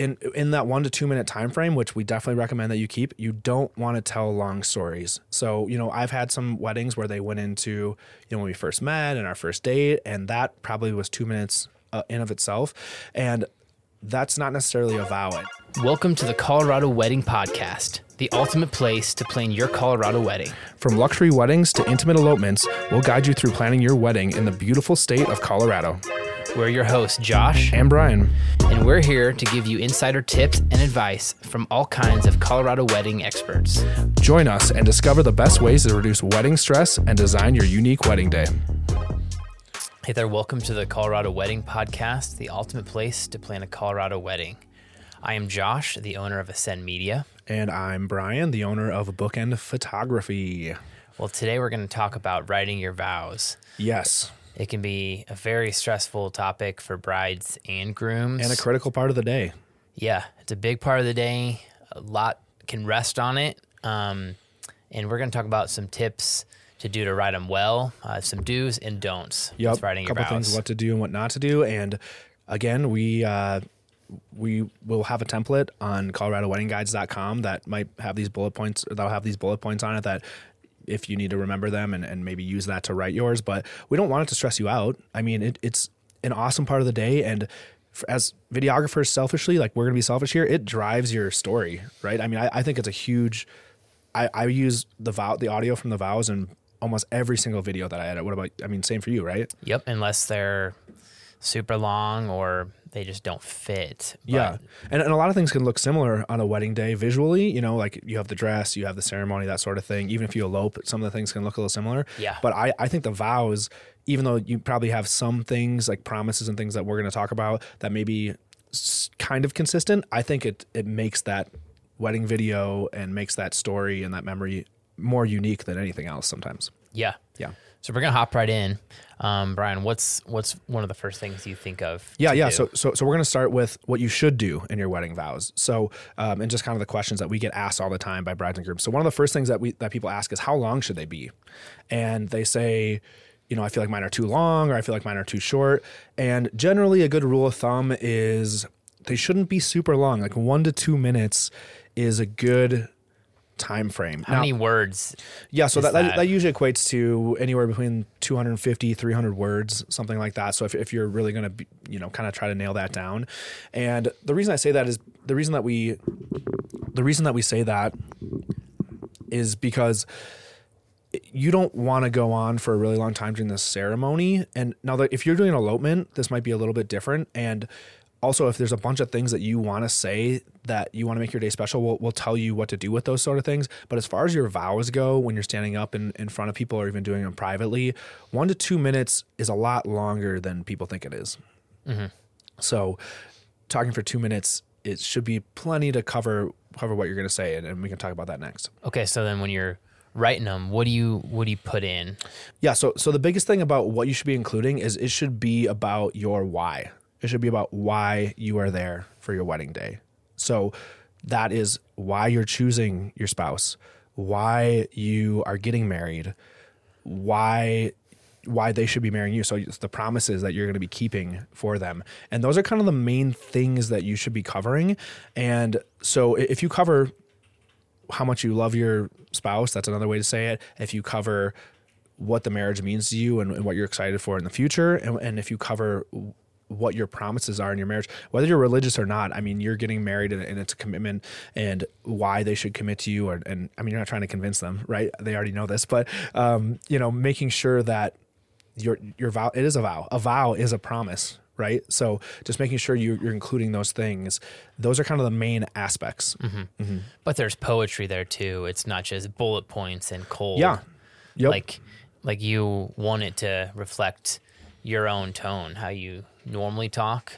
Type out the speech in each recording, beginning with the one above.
in in that one to two minute time frame, which we definitely recommend that you keep, you don't want to tell long stories. So you know, I've had some weddings where they went into you know when we first met and our first date, and that probably was two minutes uh, in of itself, and that's not necessarily a vow. Welcome to the Colorado Wedding Podcast, the ultimate place to plan your Colorado wedding. From luxury weddings to intimate elopements, we'll guide you through planning your wedding in the beautiful state of Colorado. We're your hosts, Josh And Brian. and we're here to give you insider tips and advice from all kinds of Colorado wedding experts. Join us and discover the best ways to reduce wedding stress and design your unique wedding day. Hey there, welcome to the Colorado Wedding Podcast, the ultimate place to plan a Colorado wedding. I am Josh, the owner of Ascend Media. And I'm Brian, the owner of Bookend Photography. Well, today we're going to talk about writing your vows. Yes. It can be a very stressful topic for brides and grooms. And a critical part of the day. Yeah, it's a big part of the day. A lot can rest on it. Um, and we're going to talk about some tips to do to ride them well, uh, some do's and don'ts. Yep. writing a couple things what to do and what not to do. And again, we uh, we will have a template on coloradoweddingguides.com that might have these bullet points that'll have these bullet points on it that if you need to remember them and, and maybe use that to write yours but we don't want it to stress you out. I mean it, it's an awesome part of the day and as videographers selfishly like we're gonna be selfish here it drives your story right? I mean i, I think it's a huge I, I use the vow the audio from the vows in almost every single video that i edit. What about i mean same for you right? Yep, unless they're super long or they just don't fit. But Yeah. And, and a lot of things can look similar on a wedding day visually. You know, like you have the dress, you have the ceremony, that sort of thing. Even if you elope, some of the things can look a little similar. Yeah. But I, I think the vows, even though you probably have some things like promises and things that we're going to talk about that may be kind of consistent, I think it, it makes that wedding video and makes that story and that memory more unique than anything else sometimes. Yeah. Yeah. So we're gonna hop right in. Um, Brian, what's what's one of the first things you think of? Yeah, yeah. do? So, so, so we're going to start with what you should do in your wedding vows. So, um, and just kind of the questions that we get asked all the time by brides and grooms. So, one of the first things that we that people ask is how long should they be, and they say, you know, I feel like mine are too long, or I feel like mine are too short. And generally, a good rule of thumb is they shouldn't be super long. Like one to two minutes is a good time frame. how many words? Yeah, so that, that? that? that usually equates to anywhere between 250, 300 words, something like that. So if, if you're really going to, you know, kind of try to nail that down. And the reason I say that is the reason that we, the reason that we say that is because you don't want to go on for a really long time during this ceremony. And now that if you're doing an elopement, this might be a little bit different. And also, if there's a bunch of things that you want to say that you want to make your day special, we'll, we'll tell you what to do with those sort of things. But as far as your vows go, when you're standing up in, in front of people or even doing them privately, one to two minutes is a lot longer than people think it is. Mm-hmm. So, talking for two minutes, it should be plenty to cover cover what you're going to say, and, and we can talk about that next. Okay, so then when you're writing them, what do you what do you put in? Yeah. So so the biggest thing about what you should be including is it should be about your why. It should be about why you are there for your wedding day. So that is why you're choosing your spouse, why you are getting married, why why they should be marrying you. So it's the promises that you're going to be keeping for them. And those are kind of the main things that you should be covering. And so if you cover how much you love your spouse, that's another way to say it. If you cover what the marriage means to you and, and what you're excited for in the future, and, and if you cover what your promises are in your marriage, whether you're religious or not, I mean, you're getting married and, and it's a commitment and why they should commit to you. Or, and I mean, you're not trying to convince them, right? They already know this, but, um, you know, making sure that your, your vow, it is a vow. A vow is a promise, right? So just making sure you, you're including those things. Those are kind of the main aspects. But there's poetry there too. It's not just bullet points and cold. Yeah. Yep. Like like you want it to reflect your own tone, how you normally talk.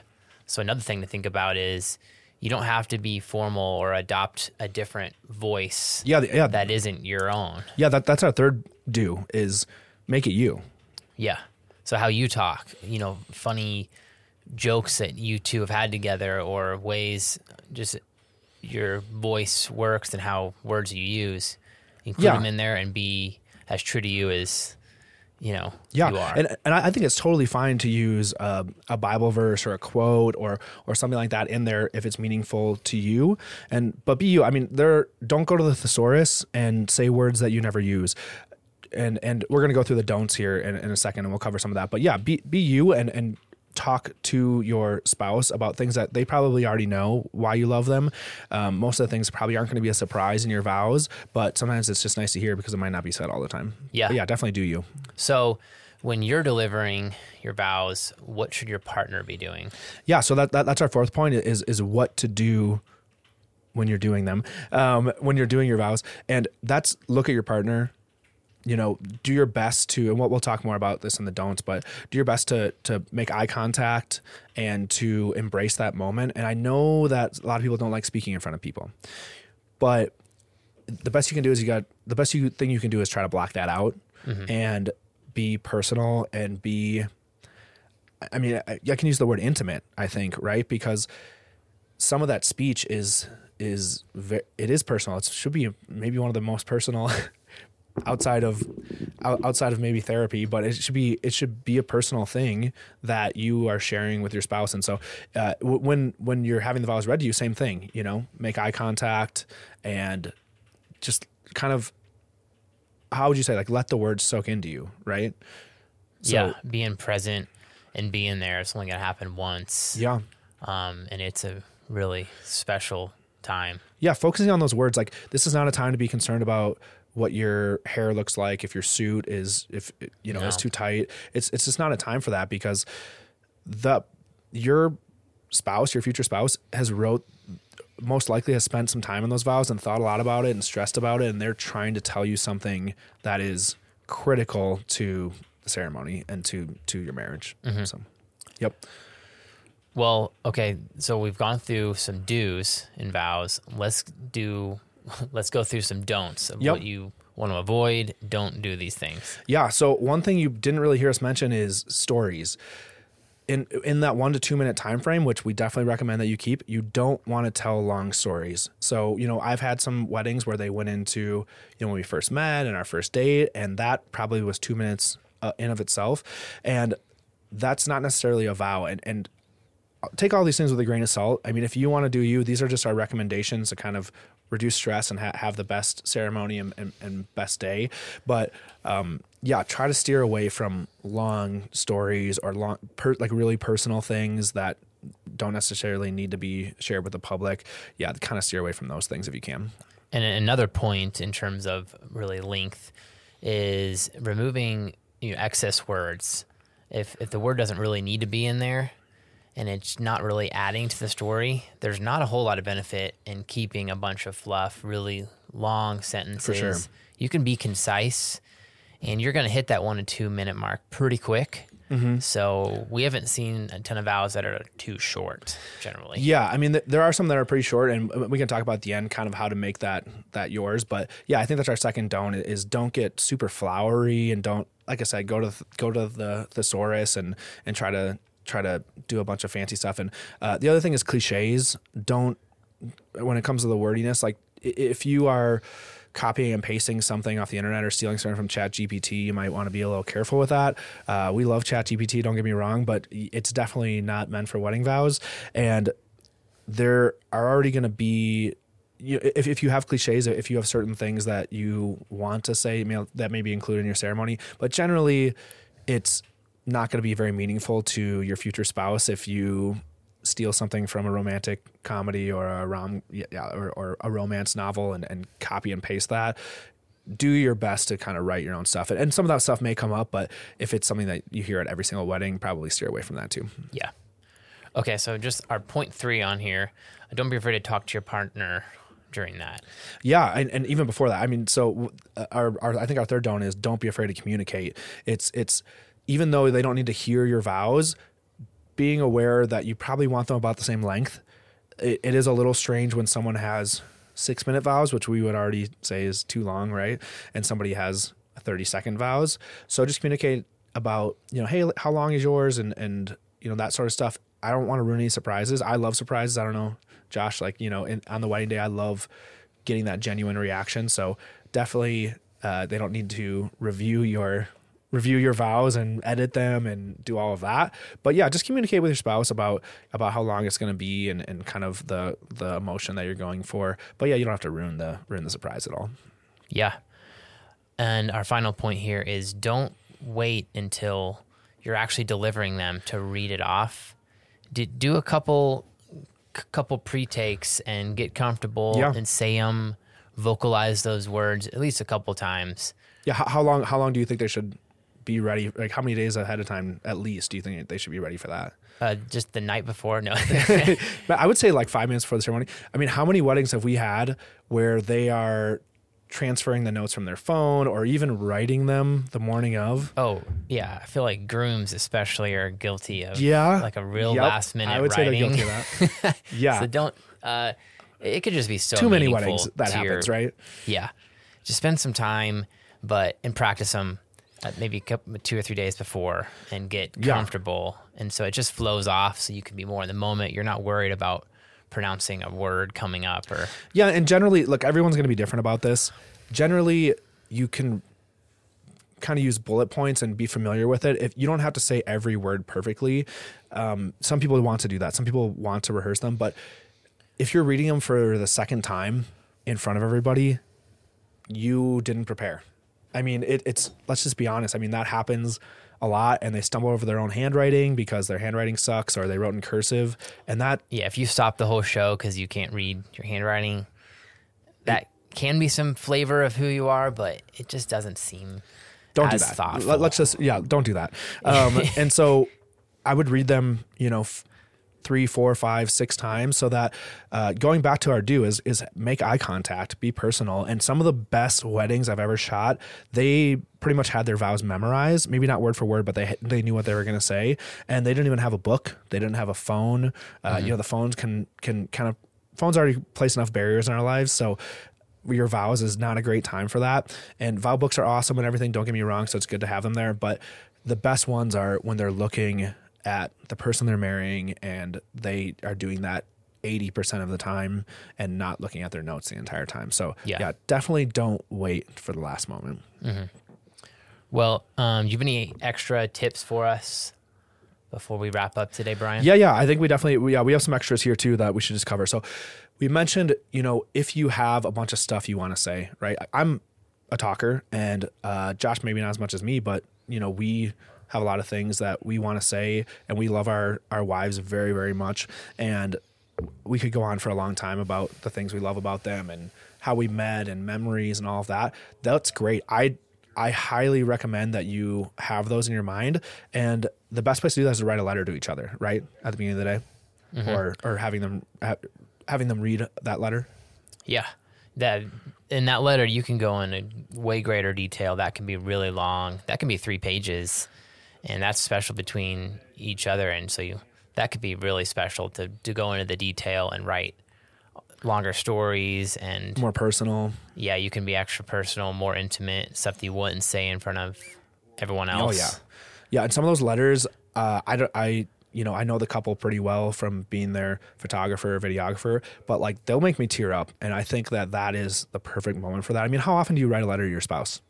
So another thing to think about is you don't have to be formal or adopt a different voice yeah. Yeah. that isn't your own. Yeah, that, that's our third do is make it you. Yeah. So how you talk, you know, funny jokes that you two have had together or ways just your voice works and how words you use, include Yeah. them in there and be as true to you as you know Yeah, you are. and and I think it's totally fine to use a, a Bible verse or a quote or or something like that in there if it's meaningful to you. And but be you. I mean, there don't go to the thesaurus and say words that you never use. And and we're gonna go through the don'ts here in, in a second, and we'll cover some of that. But yeah, be be you and and talk to your spouse about things that they probably already know why you love them. Um, most of the things probably aren't going to be a surprise in your vows, but sometimes it's just nice to hear because it might not be said all the time. Yeah. But yeah, definitely do you. so when you're delivering your vows, what should your partner be doing? yeah so that, that that's our fourth point is is what to do when you're doing them um, when you're doing your vows and that's look at your partner you know do your best to and we'll, we'll talk more about this in the don'ts but do your best to to make eye contact and to embrace that moment and i know that a lot of people don't like speaking in front of people but the best you can do is you got the best you thing you can do is try to block that out mm-hmm. and be personal and be I mean, I, I can use the word intimate. I think right because some of that speech is is ve- it is personal. It should be maybe one of the most personal outside of outside of maybe therapy, but it should be it should be a personal thing that you are sharing with your spouse. And so uh, w- when when you're having the vows read to you, same thing. You know, make eye contact and just kind of how would you say like let the words soak into you, right? So, yeah, being present and being there. It's only gonna happen once. Yeah. Um, and it's a really special time. yeah, focusing on those words. Like this is not a time to be concerned about what your hair looks like, if your suit is, if you know, is too tight. It's it's just not a time for that because the your spouse, your future spouse, has wrote most likely has spent some time in those vows and thought a lot about it and stressed about it, and they're trying to tell you something that is critical to the ceremony and to to your marriage. Mm-hmm. So, yep. Well, okay, so we've gone through some do's and vows. Let's do let's go through some don'ts of Yep. what you want to avoid. Don't do these things. Yeah. So one thing you didn't really hear us mention is stories. In in that one to two minute time frame, which we definitely recommend that you keep, you don't want to tell long stories. So you know, I've had some weddings where they went into you know when we first met and our first date, and that probably was two minutes uh, in of itself, and that's not necessarily a vow. And and take all these things with a grain of salt. I mean, if you want to do you, these are just our recommendations to kind of reduce stress and ha- have the best ceremony and, and, and best day. But um, yeah, try to steer away from long stories or long, per, like really personal things that don't necessarily need to be shared with the public. Yeah, kind of steer away from those things if you can. And another point in terms of really length is removing you know, excess words. If if the word doesn't really need to be in there and it's not really adding to the story, there's not a whole lot of benefit in keeping a bunch of fluff, really long sentences. sure. You can be concise and you're going to hit that one to two minute mark pretty quick. Mm-hmm. So we haven't seen a ton of vows that are too short generally. Yeah, I mean, th- there are some that are pretty short, and we can talk about at the end kind of how to make that that yours. But yeah, I think that's our second don't is don't get super flowery and don't like I said go to th- go to the thesaurus and and try to try to do a bunch of fancy stuff. And uh, the other thing is cliches. Don't when it comes to the wordiness, like if you are copying and pasting something off the internet or stealing something from chat gpt you might want to be a little careful with that uh, we love chat gpt don't get me wrong but it's definitely not meant for wedding vows and there are already going to be you if, if you have cliches if you have certain things that you want to say that may be included in your ceremony but generally it's not going to be very meaningful to your future spouse if you steal something from a romantic comedy or a rom yeah, or, or a romance novel and, and copy and paste that do your best to kind of write your own stuff and, and some of that stuff may come up but if it's something that you hear at every single wedding probably steer away from that too Yeah. Okay, so just our point three on here. Don't be afraid to talk to your partner during that. Yeah, and, and even before that, I mean, so uh, our, our I think our third don't is don't be afraid to communicate. It's it's even though they don't need to hear your vows, being aware that you probably want them about the same length. It, it is a little strange when someone has six minute vows, which we would already say is too long, right? And somebody has a thirty second vows. So just communicate about you know, hey, how long is yours, and and you know that sort of stuff. I don't want to ruin any surprises. I love surprises. I don't know, Josh. Like you know, in, on the wedding day, I love getting that genuine reaction. So definitely, uh, they don't need to review your review your vows and edit them and do all of that. But yeah, just communicate with your spouse about about how long it's going to be and, and kind of the the emotion that you're going for. But yeah, you don't have to ruin the ruin the surprise at all. Yeah. And our final point here is don't wait until you're actually delivering them to read it off. Do, do a couple couple pre-takes and get comfortable Yeah. and say them, vocalize those words at least a couple times. Yeah, how, how long how long do you think they should be ready? Like how many days ahead of time at least do you think they should be ready for that? Uh, just the night before, no. But I would say like five minutes before the ceremony. I mean, how many weddings have we had where they are transferring the notes from their phone or even writing them the morning of? oh, yeah. I feel like grooms especially are guilty of Yeah, like a real Yep. last minute I would writing. say they're guilty of that. Yeah, so don't. Uh, it could just be so too many weddings that to your- happens, right? Yeah, just spend some time, but and practice them uh, maybe a couple, two or three days before, and get Yeah. comfortable. And so it just flows off, so you can be more in the moment. You're not worried about pronouncing a word coming up or Yeah, and generally, look, everyone's going to be different about this. Generally, you can kind of use bullet points and be familiar with it. If you don't have to say every word perfectly, um, some people want to do that. Some people want to rehearse them, but if you're reading them for the second time in front of everybody, you didn't prepare. I mean, it, it's let's just be honest. I mean, that happens a lot, and they stumble over their own handwriting because their handwriting sucks, or they wrote in cursive, and that yeah. If you stop the whole show because you can't read your handwriting, that can be some flavor of who you are, but it just doesn't seem don't do that. thoughtful. Let, us just yeah, don't do that. Um, and so I would read them, you know, f- three, four, five, six times, so that uh, going back to our do is is make eye contact, be personal. And some of the best weddings I've ever shot, they pretty much had their vows memorized, maybe not word for word, but they they knew what they were going to say, and they didn't even have a book, they didn't have a phone. Uh, You know, the phones can can kind of phones already place enough barriers in our lives, so your vows is not a great time for that. And vow books are awesome and everything. Don't get me wrong. So it's good to have them there. But the best ones are when they're looking at the person they're marrying and they are doing that 80% of the time and not looking at their notes the entire time. So Yeah. yeah, definitely don't wait for the last moment. well. Um, you have any extra tips for us before we wrap up today, Brian? Yeah, yeah. I think we definitely we, yeah we have some extras here too that we should just cover. So we mentioned you know if you have a bunch of stuff you want to say, right? I'm a talker, and uh, Josh maybe not as much as me, but you know we have a lot of things that we want to say, and we love our our wives very very much, and we could go on for a long time about the things we love about them and how we met and memories and all of that. That's great. I I highly recommend that you have those in your mind. And the best place to do that is to write a letter to each other, right at the beginning of the day, mm-hmm. or or having them ha- having them read that letter. Yeah. That in that letter you can go in a way greater detail. That can be really long. That can be three pages. And that's special between each other. And so you that could be really special to, to go into the detail and write longer stories and More personal. yeah, you can be extra personal, more intimate, stuff that you wouldn't say in front of everyone else. Oh yeah, yeah. And some of those letters, uh, I don't, I you know, I know the couple pretty well from being their photographer, or videographer, but like they'll make me tear up, and I think that that is the perfect moment for that. I mean, how often do you write a letter to your spouse?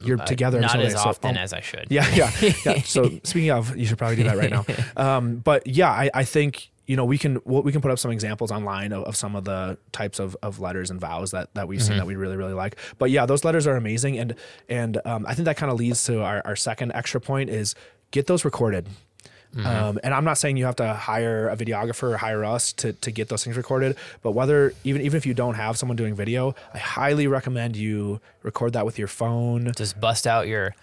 You're together Uh, Not as so- often oh, as I should. yeah, yeah, yeah. So speaking of, you should probably do that right now. Um, but yeah, I, I think you know we can well, we can put up some examples online of, of some of the types of, of letters and vows that that we've seen that we really really like. But yeah, those letters are amazing, and and um, I think that kind of leads to our, our second extra point is get those recorded. Um, and I'm not saying you have to hire a videographer or hire us to, to get those things recorded, but whether even even if you don't have someone doing video, I highly recommend you record that with your phone. Just bust out your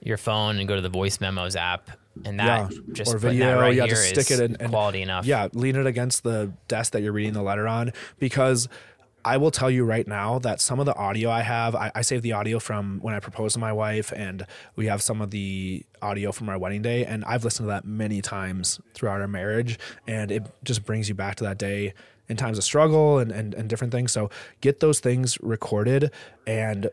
your phone and go to the voice memos app and that Yeah, just or video, right yeah, just stick it in- and- quality enough. Yeah, lean it against the desk that you're reading the letter on because I will tell you right now that some of the audio I have, I, I saved the audio from when I proposed to my wife, and we have some of the audio from our wedding day, and I've listened to that many times throughout our marriage, and it just brings you back to that day in times of struggle and and, and different things. So get those things recorded and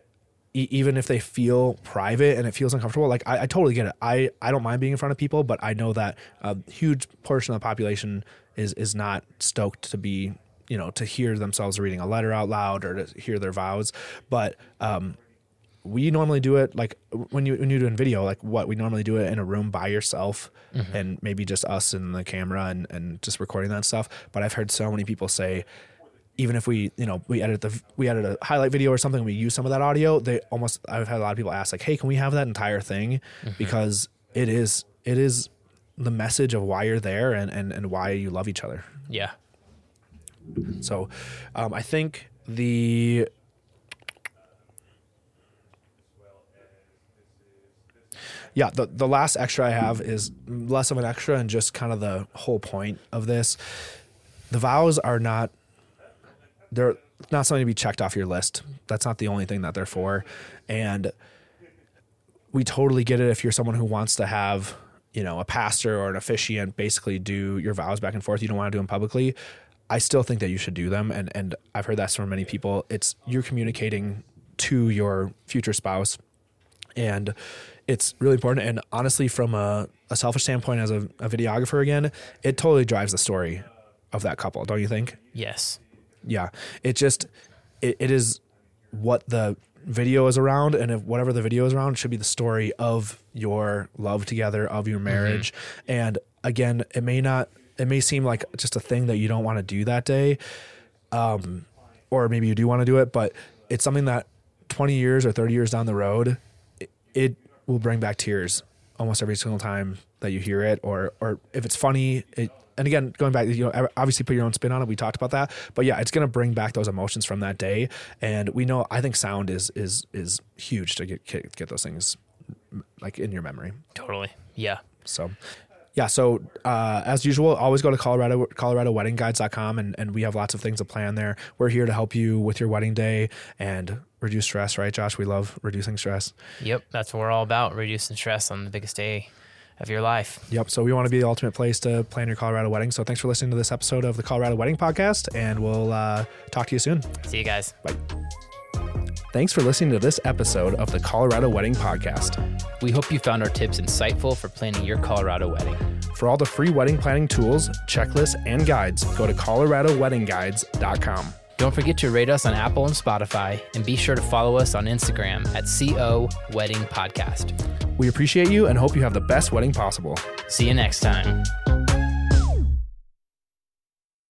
e- even if they feel private and it feels uncomfortable, like I, I totally get it. I, I don't mind being in front of people, but I know that a huge portion of the population is is not stoked to be, you know, to hear themselves reading a letter out loud or to hear their vows. But um, we normally do it like when you when you're doing video, like what we normally do it in a room by yourself and maybe just us and the camera and, and just recording that stuff. But I've heard so many people say even if we you know we edit the we edit a highlight video or something we use some of that audio they almost i've had a lot of people ask like hey can we have that entire thing because it is it is the message of why you're there and and, and why you love each other Yeah. So um, i think the yeah the, the last extra i have is less of an extra and just kind of the whole point of this the vows are not they're not something to be checked off your list. That's not the only thing that they're for. And we totally get it if you're someone who wants to have, you know, a pastor or an officiant basically do your vows back and forth. You don't want to do them publicly. I still think that you should do them. And and I've heard that from many people. It's you're communicating to your future spouse. And it's really important. And honestly, from a, a selfish standpoint as a, a videographer again, it totally drives the story of that couple, don't you think? Yes. yeah it just it, it is what the video is around and if whatever the video is around should be the story of your love together of your mm-hmm. marriage and again it may not it may seem like just a thing that you don't want to do that day um or maybe you do want to do it but it's something that 20 years or 30 years down the road it, it will bring back tears almost every single time that you hear it or or if it's funny it and again going back you know obviously put your own spin on it we talked about that but yeah it's going to bring back those emotions from that day and we know i think sound is is is huge to get get, get those things like in your memory Totally. Yeah. so yeah, so uh, as usual, always go to Colorado ColoradoWeddingGuides.com and, and we have lots of things to plan there. We're here to help you with your wedding day and reduce stress, right, Josh? We love reducing stress. Yep. That's what we're all about. Reducing stress on the biggest day of your life. Yep. So we want to be the ultimate place to plan your Colorado wedding. So thanks for listening to this episode of the Colorado Wedding Podcast, and we'll uh, talk to you soon. See you guys. Bye. Thanks for listening to this episode of the Colorado Wedding Podcast. We hope you found our tips insightful for planning your Colorado wedding. For all the free wedding planning tools, checklists, and guides, go to coloradoweddingguides.com. Don't forget to rate us on Apple and Spotify, and be sure to follow us on Instagram at CO Wedding Podcast. We appreciate you and hope you have the best wedding possible. See you next time.